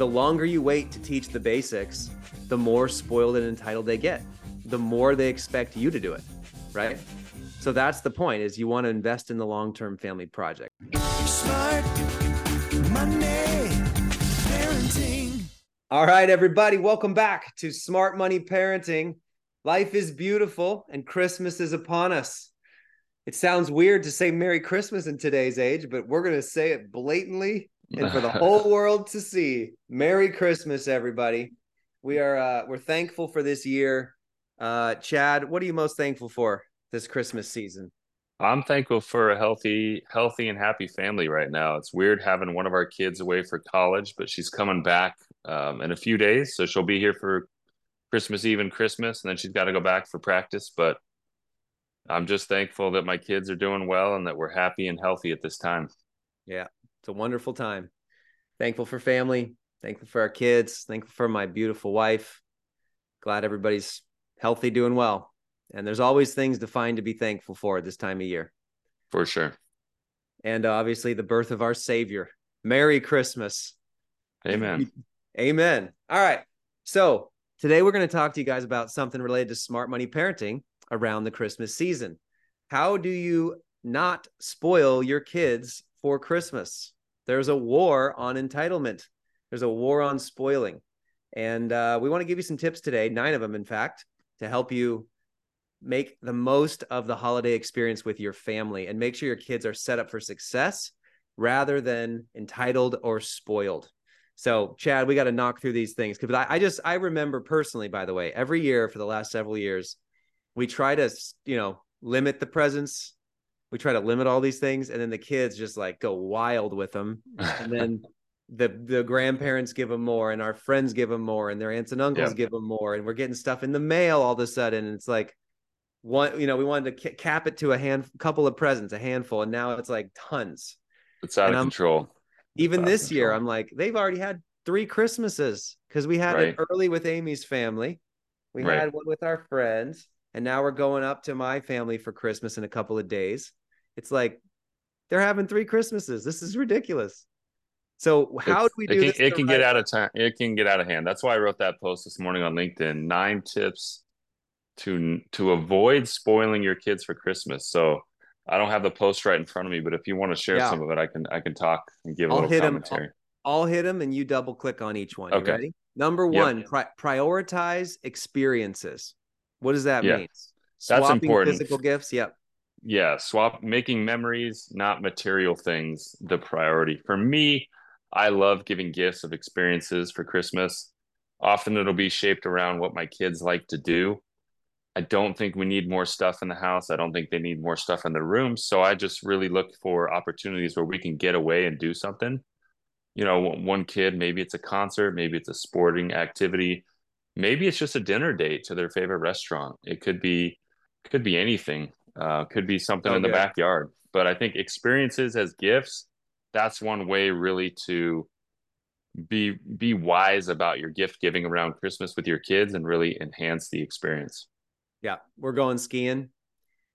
the longer you wait to teach the basics, the more spoiled and entitled they get, the more they expect you to do it, right? So that's the point is you want to invest in the long-term family project. Smart money parenting. All right, everybody, welcome back to Smart Money Parenting. Life is beautiful and Christmas is upon us. It sounds weird to say Merry Christmas in today's age, but we're going to say it blatantly and for the whole world to see. Merry Christmas, everybody. We are uh, we're thankful for this year. Uh, Chad, what are you most thankful for this Christmas season? I'm thankful for a healthy, healthy and happy family right now. It's weird having one of our kids away for college, but she's coming back um, in a few days, so she'll be here for Christmas Eve and Christmas, and then she's got to go back for practice. But I'm just thankful that my kids are doing well and that we're happy and healthy at this time. Yeah, it's a wonderful time. Thankful for family, thankful for our kids, thankful for my beautiful wife. Glad everybody's healthy, doing well. And there's always things to find to be thankful for at this time of year. For sure. And uh, obviously, the birth of our Savior. Merry Christmas. Amen. Amen. All right. So, today we're going to talk to you guys about something related to smart money parenting around the Christmas season. How do you not spoil your kids for Christmas. There's a war on entitlement. There's a war on spoiling. And uh, we want to give you some tips today, nine of them, in fact, to help you make the most of the holiday experience with your family and make sure your kids are set up for success rather than entitled or spoiled. So, Chad, we got to knock through these things because I, I just I remember personally, by the way, every year for the last several years, we try to you know limit the presents we try to limit all these things and then the kids just like go wild with them and then the the grandparents give them more and our friends give them more and their aunts and uncles give them more and we're getting stuff in the mail all of a sudden. And it's like one you know we wanted to cap it to a hand couple of presents a handful and now it's like tons. It's out and of I'm, control. Even this control. year i'm like they've already had three christmases because we had right. it early with amy's family. We right. had one with our friends and now we're going up to my family for christmas in a couple of days it's like they're having three Christmases. This is ridiculous. So how it's, do we do it can, this? It can right get out of time. It can get out of hand. That's why I wrote that post this morning on LinkedIn. Nine tips to to avoid spoiling your kids for Christmas. So I don't have the post right in front of me, but if you want to share yeah. some of it, I can I can talk and give a I'll little commentary. Him. I'll, I'll, hit them and you double click on each one. Okay. ready? Number one, yep. pri- prioritize experiences. What does that yeah. mean? Swapping That's important. Physical gifts. Yep yeah swap making memories not material things the priority. For me i love giving gifts of experiences for christmas. Often it'll be shaped around what my kids like to do. I don't think we need more stuff in the house. I don't think they need more stuff in the room. So i just really look for opportunities where we can get away and do something. You know one kid maybe it's a concert maybe it's a sporting activity. Maybe it's just a dinner date to their favorite restaurant. It could be could be anything uh, could be something oh, in the backyard. But I think experiences as gifts, that's one way really to be be wise about your gift giving around Christmas with your kids and really enhance the experience. Yeah, we're going skiing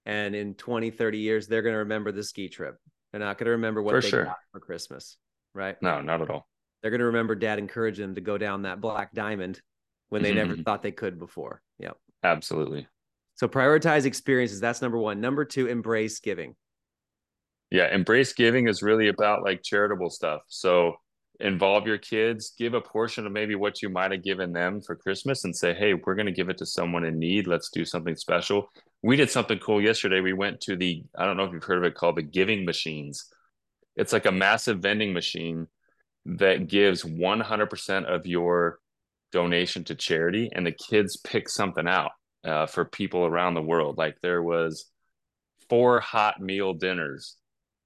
and in 20 30 years they're going to remember the ski trip. They're not going to remember what for they sure. got for Christmas, right? No, not at all. They're going to remember dad encouraged them to go down that black diamond when they never thought they could before. Yep. Absolutely. So prioritize experiences. That's number one. Number two, embrace giving. Yeah, embrace giving is really about like charitable stuff. So involve your kids, give a portion of maybe what you might have given them for Christmas and say, hey, we're going to give it to someone in need. Let's do something special. We did something cool yesterday. We went to the, I don't know if you've heard of it called the Giving Machines. It's like a massive vending machine that gives 100% of your donation to charity and the kids pick something out uh, for people around the world. Like there was four hot meal dinners.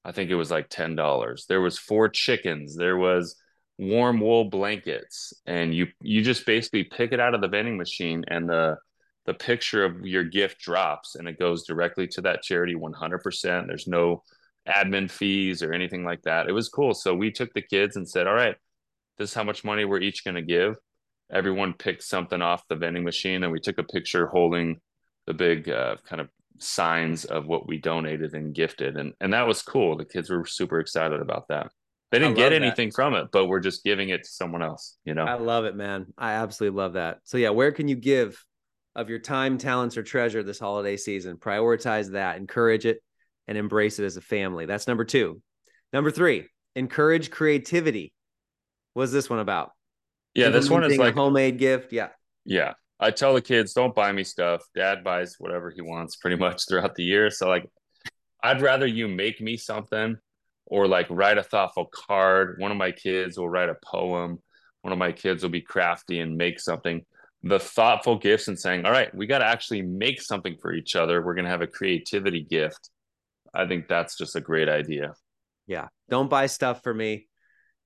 I think it was like ten dollars. There was four chickens. There was warm wool blankets, and you you just basically pick it out of the vending machine, and the the picture of your gift drops, and it goes directly to that charity, one hundred percent. There's no admin fees or anything like that. It was cool. So we took the kids and said, "All right, this is how much money we're each going to give." Everyone picked something off the vending machine and we took a picture holding the big uh, kind of signs of what we donated and gifted and and that was cool the kids were super excited about that They didn't get anything that. from it, but we're just giving it to someone else, you know? I love it, man. I absolutely love that. So, yeah, where can you give of your time, talents, or treasure this holiday season? Prioritize that, encourage it, and embrace it as a family. That's number two. Number three, encourage creativity. What's this one about? Yeah, this one is like a homemade gift. Yeah. Yeah. I tell the kids, don't buy me stuff. Dad buys whatever he wants pretty much throughout the year. So like I'd rather you make me something or like write a thoughtful card. One of my kids will write a poem. One of my kids will be crafty and make something. The thoughtful gifts and saying, all right, we got to actually make something for each other. We're going to have a creativity gift. I think that's just a great idea. Yeah. Don't buy stuff for me.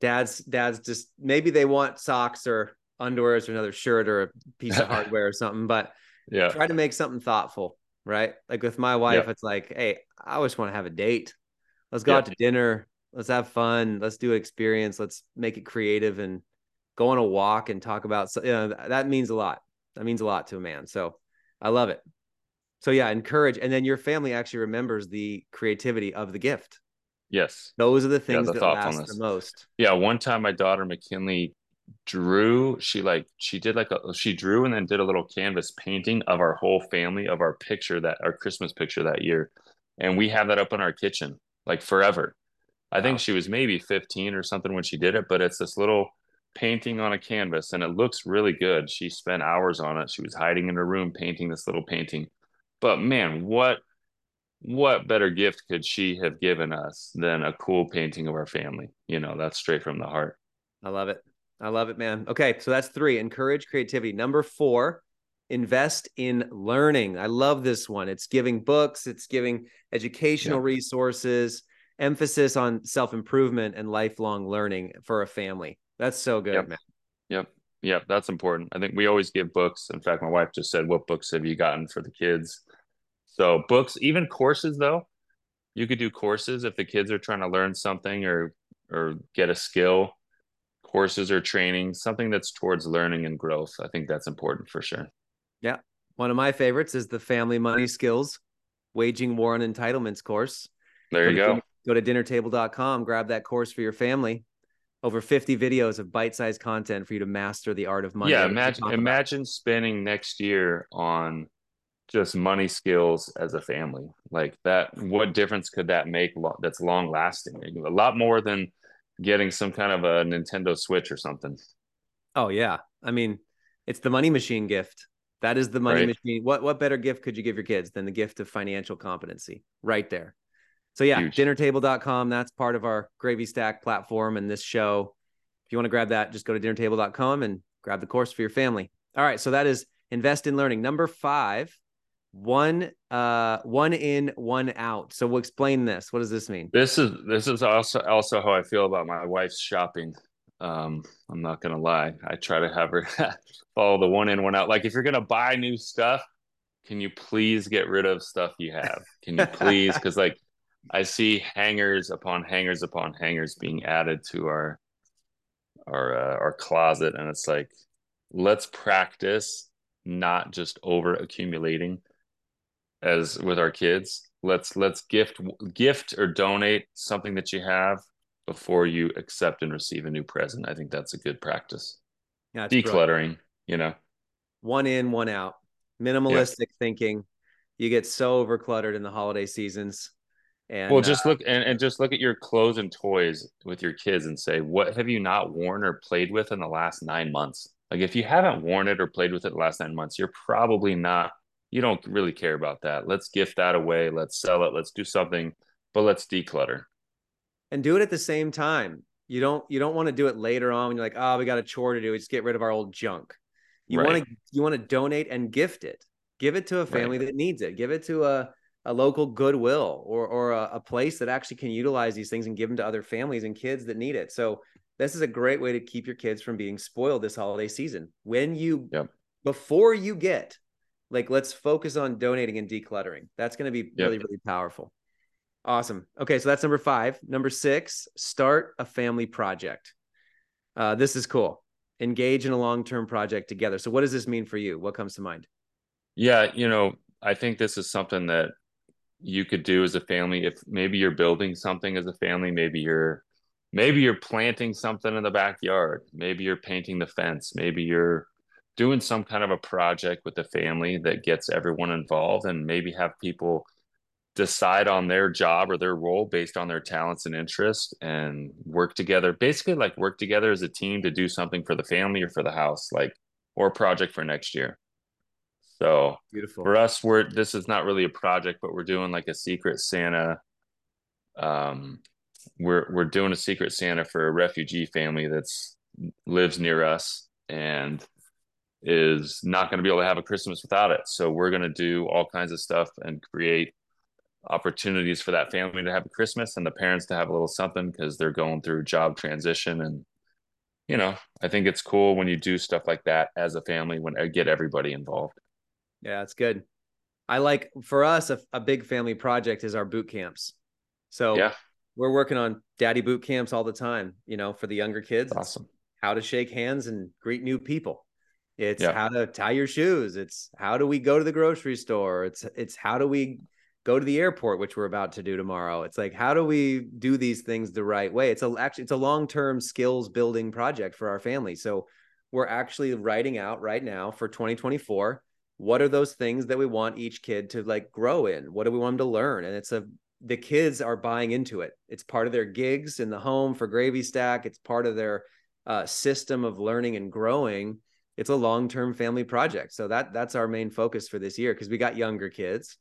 Dad's dad's just maybe they want socks or underwears or another shirt or a piece of hardware or something, but yeah, try to make something thoughtful, right? Like with my wife, yeah. it's like, hey, I just want to have a date. Let's go yeah. out to dinner. Let's have fun. Let's do an experience. Let's make it creative and go on a walk and talk about. You know, that means a lot. That means a lot to a man. So I love it. So yeah, encourage, and then your family actually remembers the creativity of the gift. Yes. Those are the things yeah, the that last the most. Yeah. One time my daughter McKinley drew, she like, she did like a, she drew and then did a little canvas painting of our whole family of our picture that our Christmas picture that year. And we have that up in our kitchen like forever. I wow. think she was maybe 15 or something when she did it, but it's this little painting on a canvas and it looks really good. She spent hours on it. She was hiding in her room painting this little painting. But man, what what better gift could she have given us than a cool painting of our family? You know, that's straight from the heart. I love it. I love it, man. Okay, so that's three. Encourage creativity. Number four, invest in learning. I love this one. It's giving books, it's giving educational yeah. resources, emphasis on self improvement and lifelong learning for a family. That's so good, yep. man. Yep. Yep. That's important. I think we always give books. In fact, my wife just said, What books have you gotten for the kids? So books, even courses though, you could do courses if the kids are trying to learn something or or get a skill. Courses or training, something that's towards learning and growth. I think that's important for sure. Yeah. One of my favorites is the Family Money Skills Waging War on Entitlements course. There you go. go to dinnertable.com, grab that course for your family. Over 50 videos of bite-sized content for you to master the art of money. Yeah, imagine imagine spending next year on just money skills as a family. Like that what difference could that make that's long lasting a lot more than getting some kind of a nintendo switch or something. Oh yeah. I mean it's the money machine gift. That is the money right. machine. What what better gift could you give your kids than the gift of financial competency? Right there. So yeah Huge. dinnertable.com that's part of our gravy stack platform and this show. If you want to grab that just go to dinnertable.com and grab the course for your family. All right so that is invest in learning. Number five one uh one in one out. So we'll explain this. What does this mean? This is this is also also how i feel about my wife's shopping. Um i'm not gonna lie. I try to have her follow the one in one out. Like if you're gonna buy new stuff can you please get rid of stuff you have? Can you please? Because like i see hangers upon hangers upon hangers being added to our our uh, our closet. And it's like let's practice not just over accumulating as with our kids. Let's let's gift gift or donate something that you have before you accept and receive a new present. I think that's a good practice. Yeah, decluttering brilliant. you know. One in one out. Minimalistic yeah. thinking. You get so overcluttered in the holiday seasons and well just uh, look and, and just look at your clothes and toys with your kids and say what have you not worn or played with in the last nine months? Like if you haven't worn it or played with it the last nine months you're probably not you don't really care about that. Let's gift that away. Let's sell it. Let's do something, but let's declutter. And do it at the same time. You don't you don't want to do it later on when you're like, oh, we got a chore to do. We just get rid of our old junk. You right. want to you want to donate and gift it. Give it to a family right. that needs it. Give it to a a local goodwill or or a, a, place that actually can utilize these things and give them to other families and kids that need it. So this is a great way to keep your kids from being spoiled this holiday season. When you yep. before you get like let's focus on donating and decluttering. That's going to be yep. really really powerful. Awesome. Okay so that's number five. Number six start a family project. Uh, this is cool. Engage in a long-term project together. So what does this mean for you? What comes to mind? Yeah you know i think this is something that you could do as a family. If maybe you're building something as a family maybe you're maybe you're planting something in the backyard. Maybe you're painting the fence. Maybe you're doing some kind of a project with the family that gets everyone involved and maybe have people decide on their job or their role based on their talents and interests and work together basically like work together as a team to do something for the family or for the house like or project for next year. So beautiful. for us we're this is not really a project but we're doing like a secret santa um we're we're doing a secret santa for a refugee family that's lives near us and is not going to be able to have a Christmas without it. So we're going to do all kinds of stuff and create opportunities for that family to have a Christmas and the parents to have a little something because they're going through job transition and you know, I think it's cool when you do stuff like that as a family when I get everybody involved. Yeah, it's good. I like for us a, a big family project is our boot camps. So yeah, we're working on daddy boot camps all the time, you know, for the younger kids. awesome. How to shake hands and greet new people. It's Yeah. how to tie your shoes. It's how do we go to the grocery store? It's it's how do we go to the airport, which we're about to do tomorrow. It's like how do we do these things the right way? It's a actually it's a long-term skills building project for our family. So we're actually writing out right now for 2024 what are those things that we want each kid to like grow in? What do we want them to learn? And it's a the kids are buying into it. It's part of their gigs in the home for Gravy Stack. It's part of their uh, system of learning and growing it's a long-term family project. So that that's our main focus for this year because we got younger kids.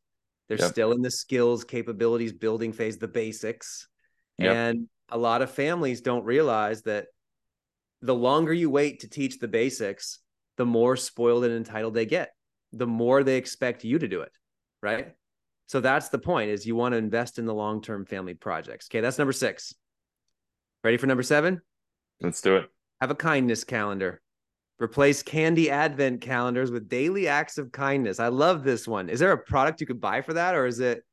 They're Yep. still in the skills, capabilities building phase, the basics. Yep. And a lot of families don't realize that the longer you wait to teach the basics, the more spoiled and entitled they get. The more they expect you to do it, right? So that's the point is you want to invest in the long-term family projects. Okay, that's number 6. Ready for number 7? Let's do it. Have a kindness calendar. Replace candy advent calendars with daily acts of kindness. I love this one. Is there a product you could buy for that, or is it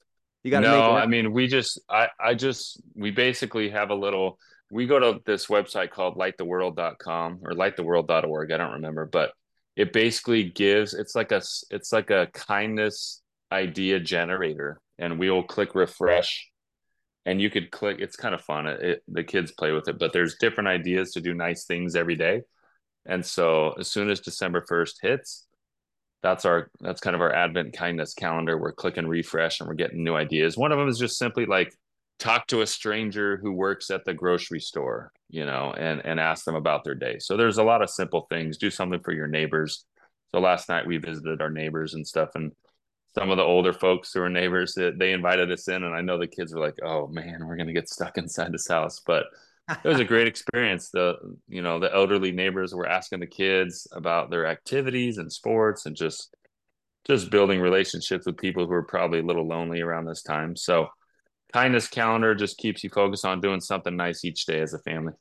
you got to no, make it? I mean, we just, I, I just, we basically have a little, we go to this website called lighttheworld.com or lighttheworld.org. I don't remember, but it basically gives, it's like a it's like a kindness idea generator and we'll click refresh and you could click, it's kind of fun. It, it, the kids play with it, but there's different ideas to do nice things every day. And so as soon as December 1st hits, that's our that's kind of our advent kindness calendar. We're clicking refresh and we're getting new ideas. One of them is just simply like talk to a stranger who works at the grocery store you know and and ask them about their day. So there's a lot of simple things. Do something for your neighbors. So last night we visited our neighbors and stuff and some of the older folks who are neighbors that they invited us in and i know the kids were like oh man we're going to get stuck inside this house. But it was a great experience. The you know the elderly neighbors were asking the kids about their activities and sports and just just building relationships with people who are probably a little lonely around this time. So kindness calendar just keeps you focused on doing something nice each day as a family.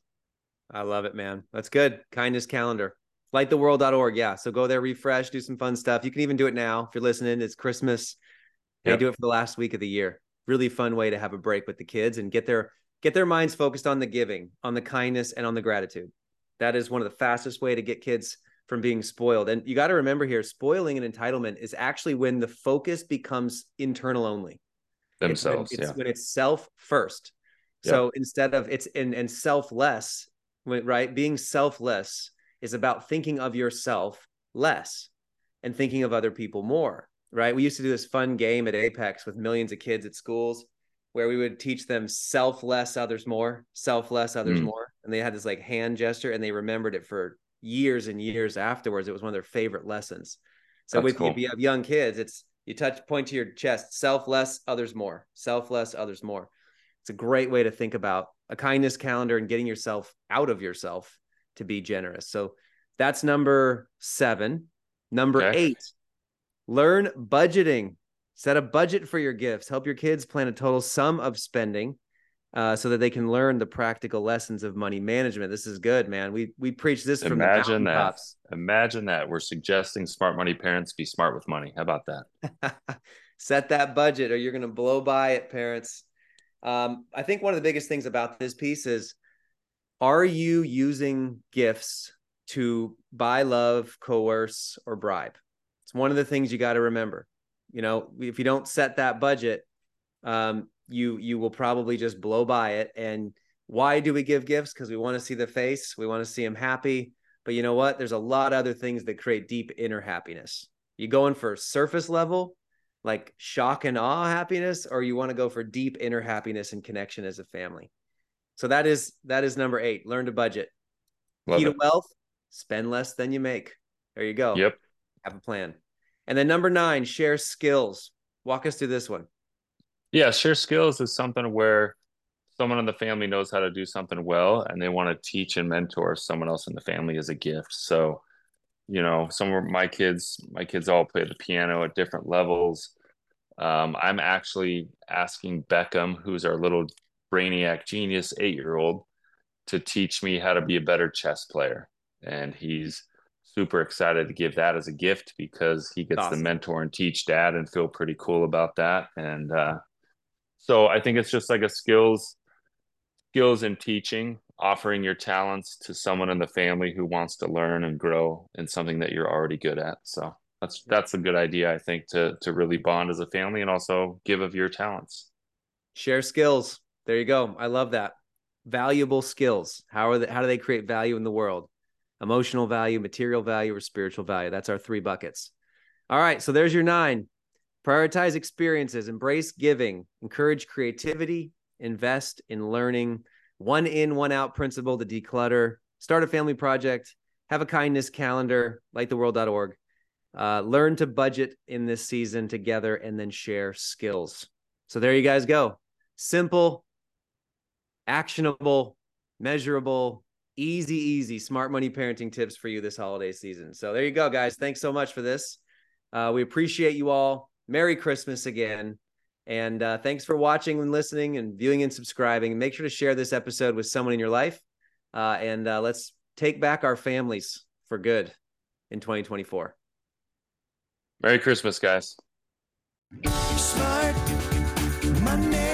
I love it, man. That's good. Kindness calendar. Lighttheworld.org. Yeah. So go there, refresh, do some fun stuff. You can even do it now if you're listening. It's Christmas. They Yep. do it for the last week of the year. Really fun way to have a break with the kids and get their get their minds focused on the giving, on the kindness, and on the gratitude. That is one of the fastest way to get kids from being spoiled. And you got to remember here, spoiling and entitlement is actually when the focus becomes internal only. It's when- Themselves, It's, yeah. when it's self first. Yep. So instead of it's and and selfless, right? Being selfless is about thinking of yourself less and thinking of other people more, right? We used to do this fun game at Apex with millions of kids at schools where we would teach them selfless others more, selfless others Mm. more. And they had this like hand gesture and they remembered it for years and years afterwards. It was one of their favorite lessons. So That's with cool. if you have young kids, it's you touch point to your chest, selfless, others more, selfless, others more. It's a great way to think about a kindness calendar and getting yourself out of yourself to be generous. So that's number seven. Number Okay. eight, learn budgeting. Set a budget for your gifts. Help your kids plan a total sum of spending uh, so that they can learn the practical lessons of money management. This is good, man. We we preach this from Imagine the that. Imagine that. We're suggesting smart money parents be smart with money. How about that? set that budget or you're going to blow by it parents um, i think one of the biggest things about this piece is are you using gifts to buy love coerce or bribe it's one of the things you got to remember you know if you don't set that budget um, you you will probably just blow by it and Why do we give gifts? Because we want to see the face, we want to see them happy. But you know what? There's a lot of other things that create deep inner happiness. You going for surface level, like shock and awe happiness, or you want to go for deep inner happiness and connection as a family. So that is that is number eight. Learn to budget. Love Key to wealth: spend less than you make. There you go. Yep. Have a plan. And then number nine, share skills. Walk us through this one. Yeah, share skills is something where someone in the family knows how to do something well and they want to teach and mentor someone else in the family as a gift. So, you know, some of my kids, my kids all play the piano at different levels. Um, I'm actually asking Beckham, who's our little brainiac genius eight year old, to teach me how to be a better chess player. And he's super excited to give that as a gift because he gets awesome. to mentor and teach dad and feel pretty cool about that. And uh, so I think it's just like a skills skills in teaching, offering your talents to someone in the family who wants to learn and grow in something that you're already good at. So that's that's a good idea, I think, to to really bond as a family and also give of your talents. Share skills. There you go. I love that. Valuable skills. How are they, how do they create value in the world? Emotional value, material value, or spiritual value. That's our three buckets. All right. So there's your nine. Prioritize experiences, embrace giving, encourage creativity, invest in learning, one in, one out principle to declutter, start a family project, have a kindness calendar, lighttheworld.org. Uh, learn to budget in this season together and then share skills. So there you guys go. Simple, actionable, measurable, easy, easy smart money parenting tips for you this holiday season. So there you go, guys. Thanks so much for this. Uh, we appreciate you all. Merry Christmas again. And uh, thanks for watching and listening and viewing and subscribing. Make sure to share this episode with someone in your life. Uh, and uh, let's take back our families for good in 2024. Merry Christmas, guys. Smart money.